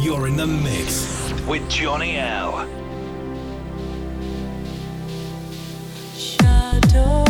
You're in the mix with Johnny L. goddess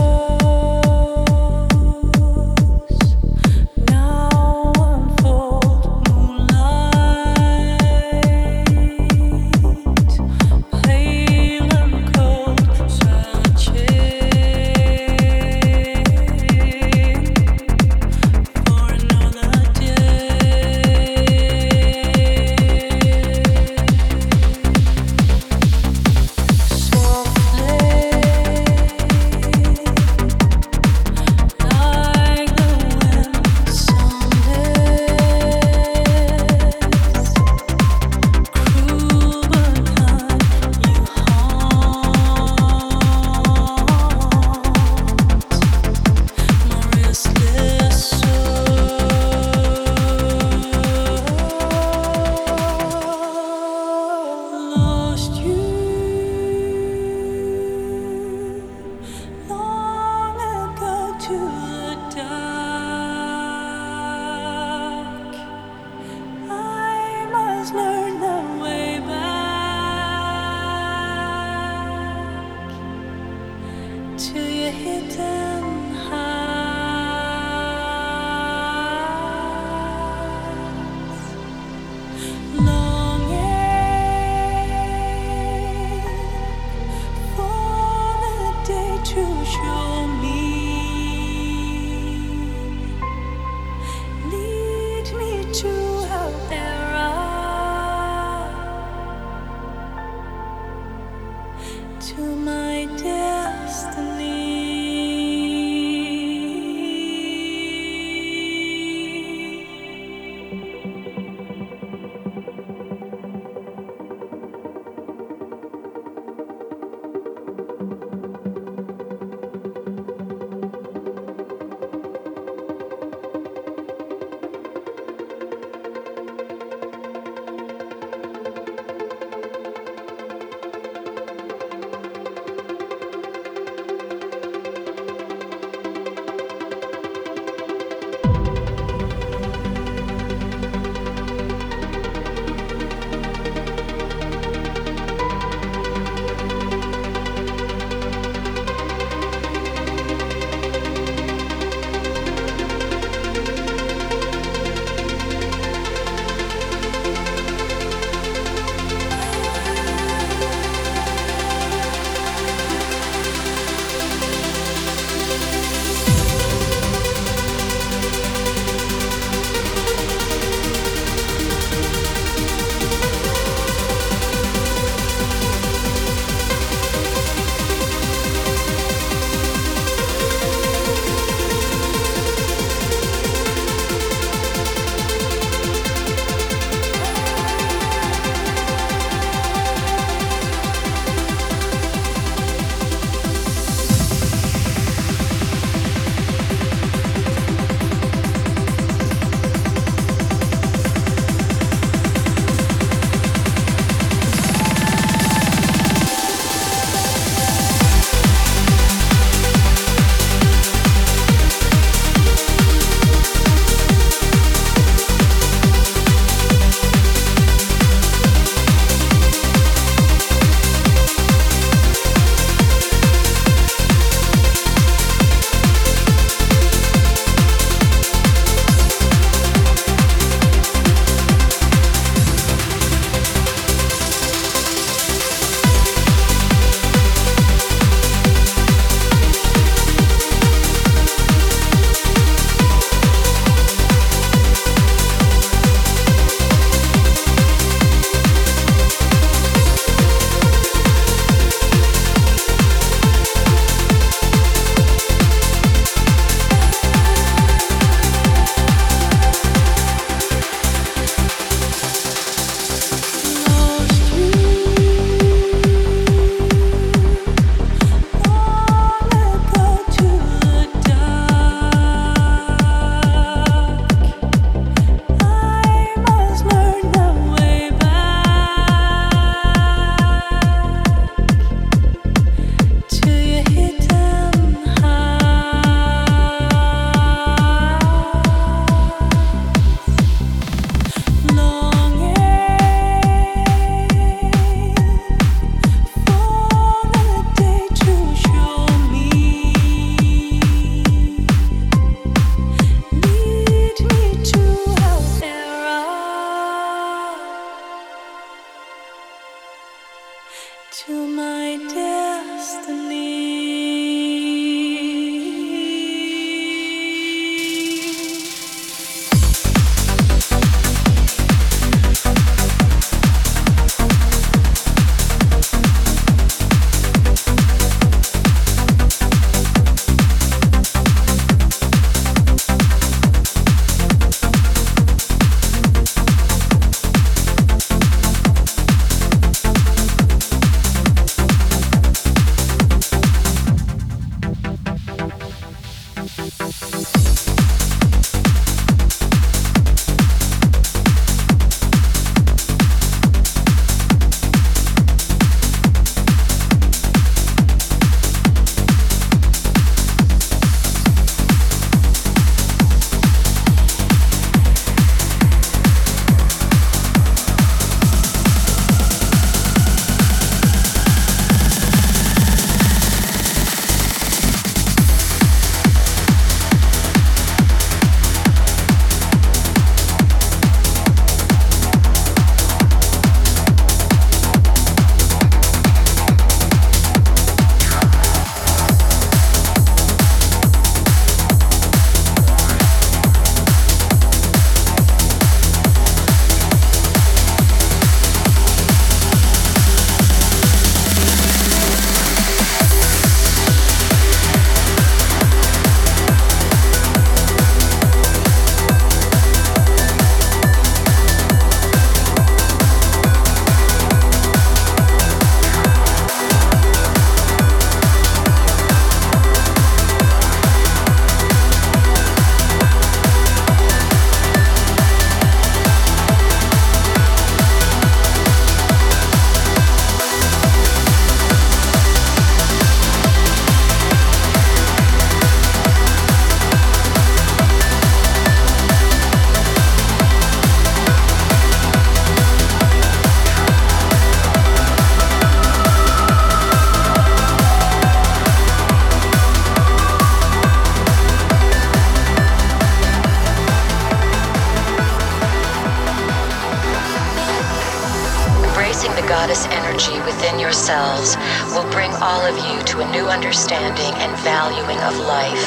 understanding and valuing of life.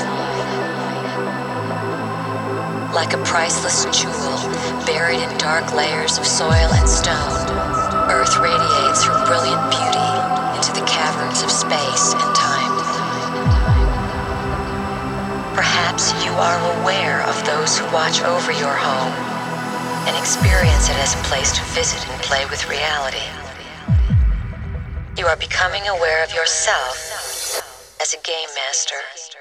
Like a priceless jewel buried in dark layers of soil and stone, Earth radiates her brilliant beauty into the caverns of space and time. Perhaps you are aware of those who watch over your home and experience it as a place to visit and play with reality. You are becoming aware of yourself as a game master.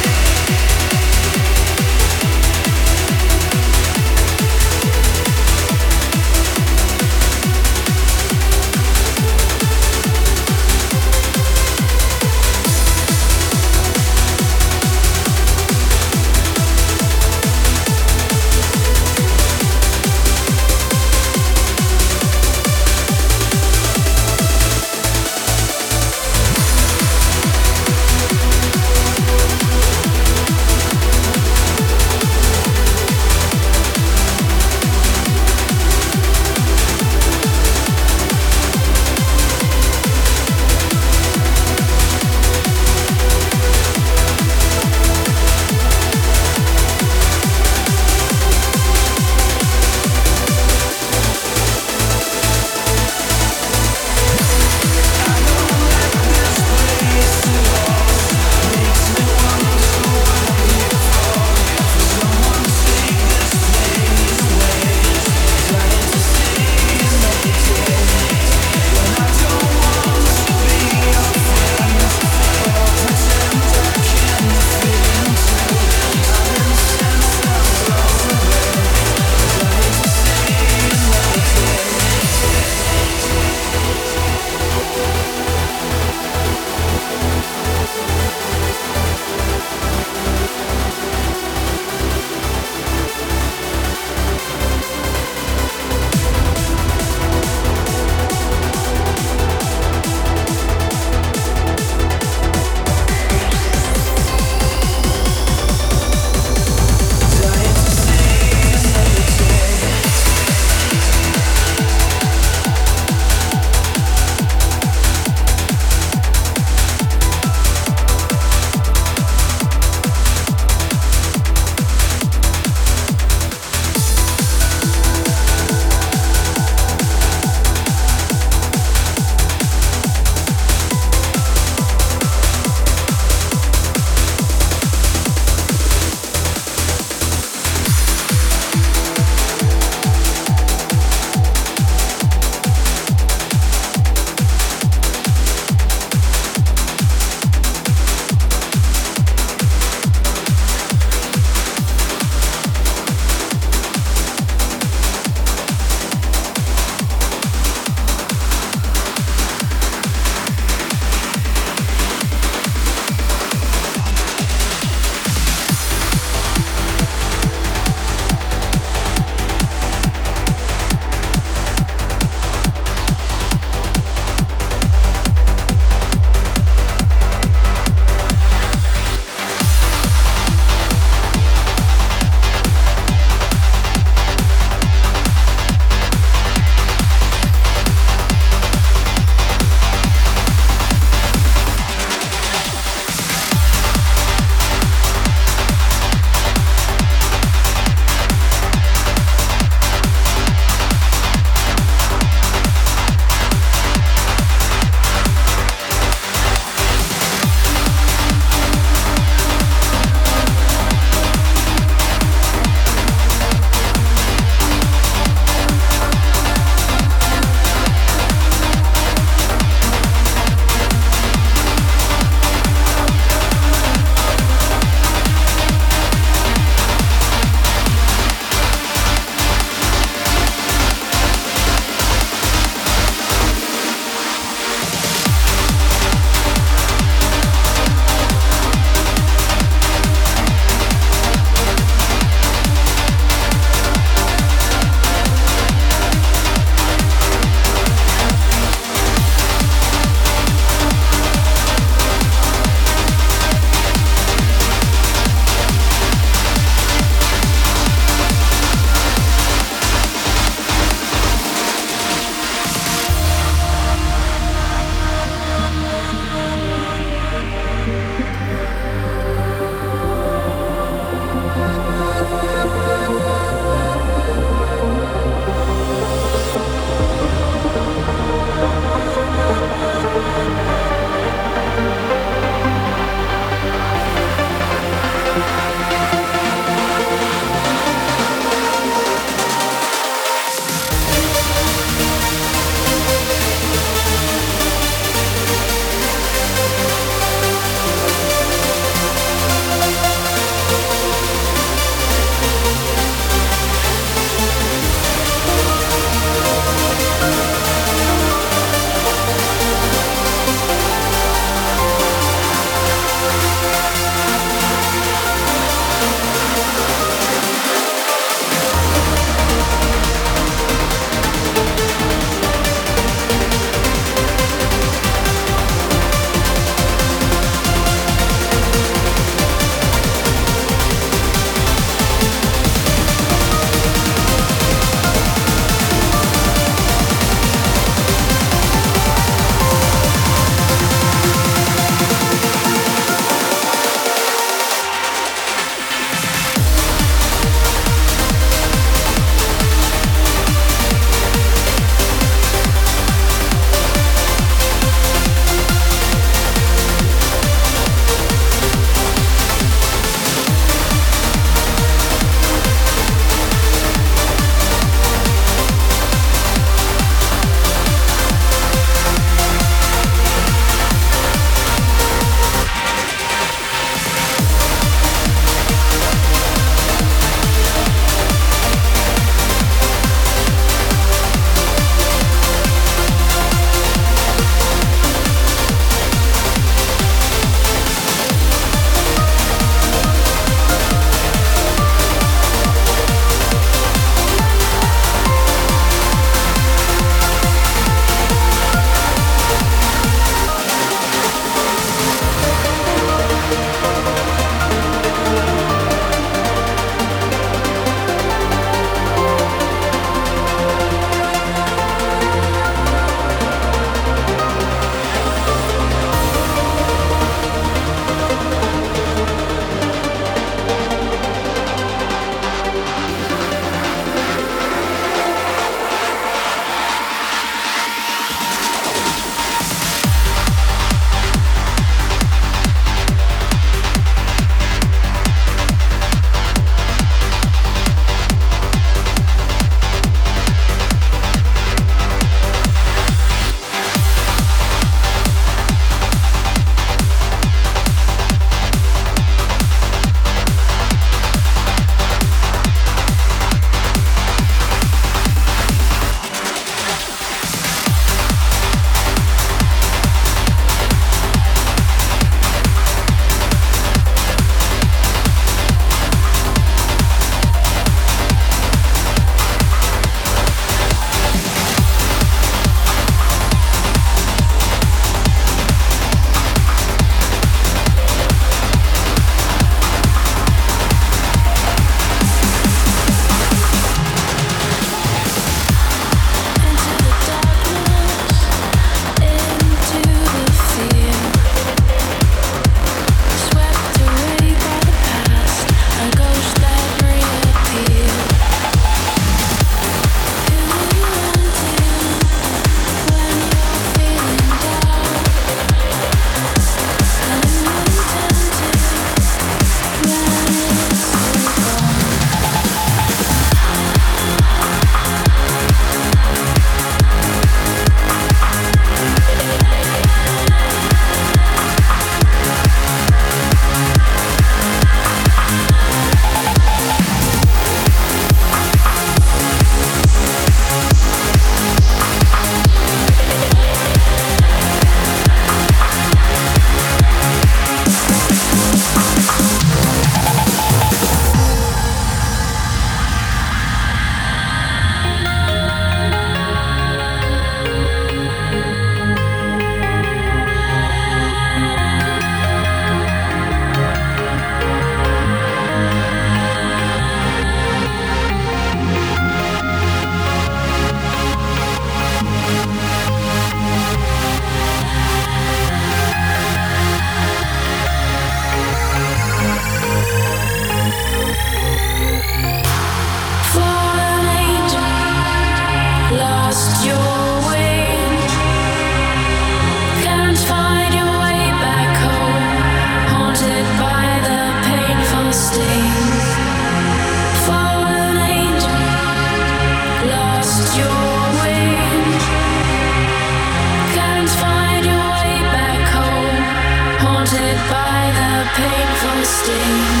stay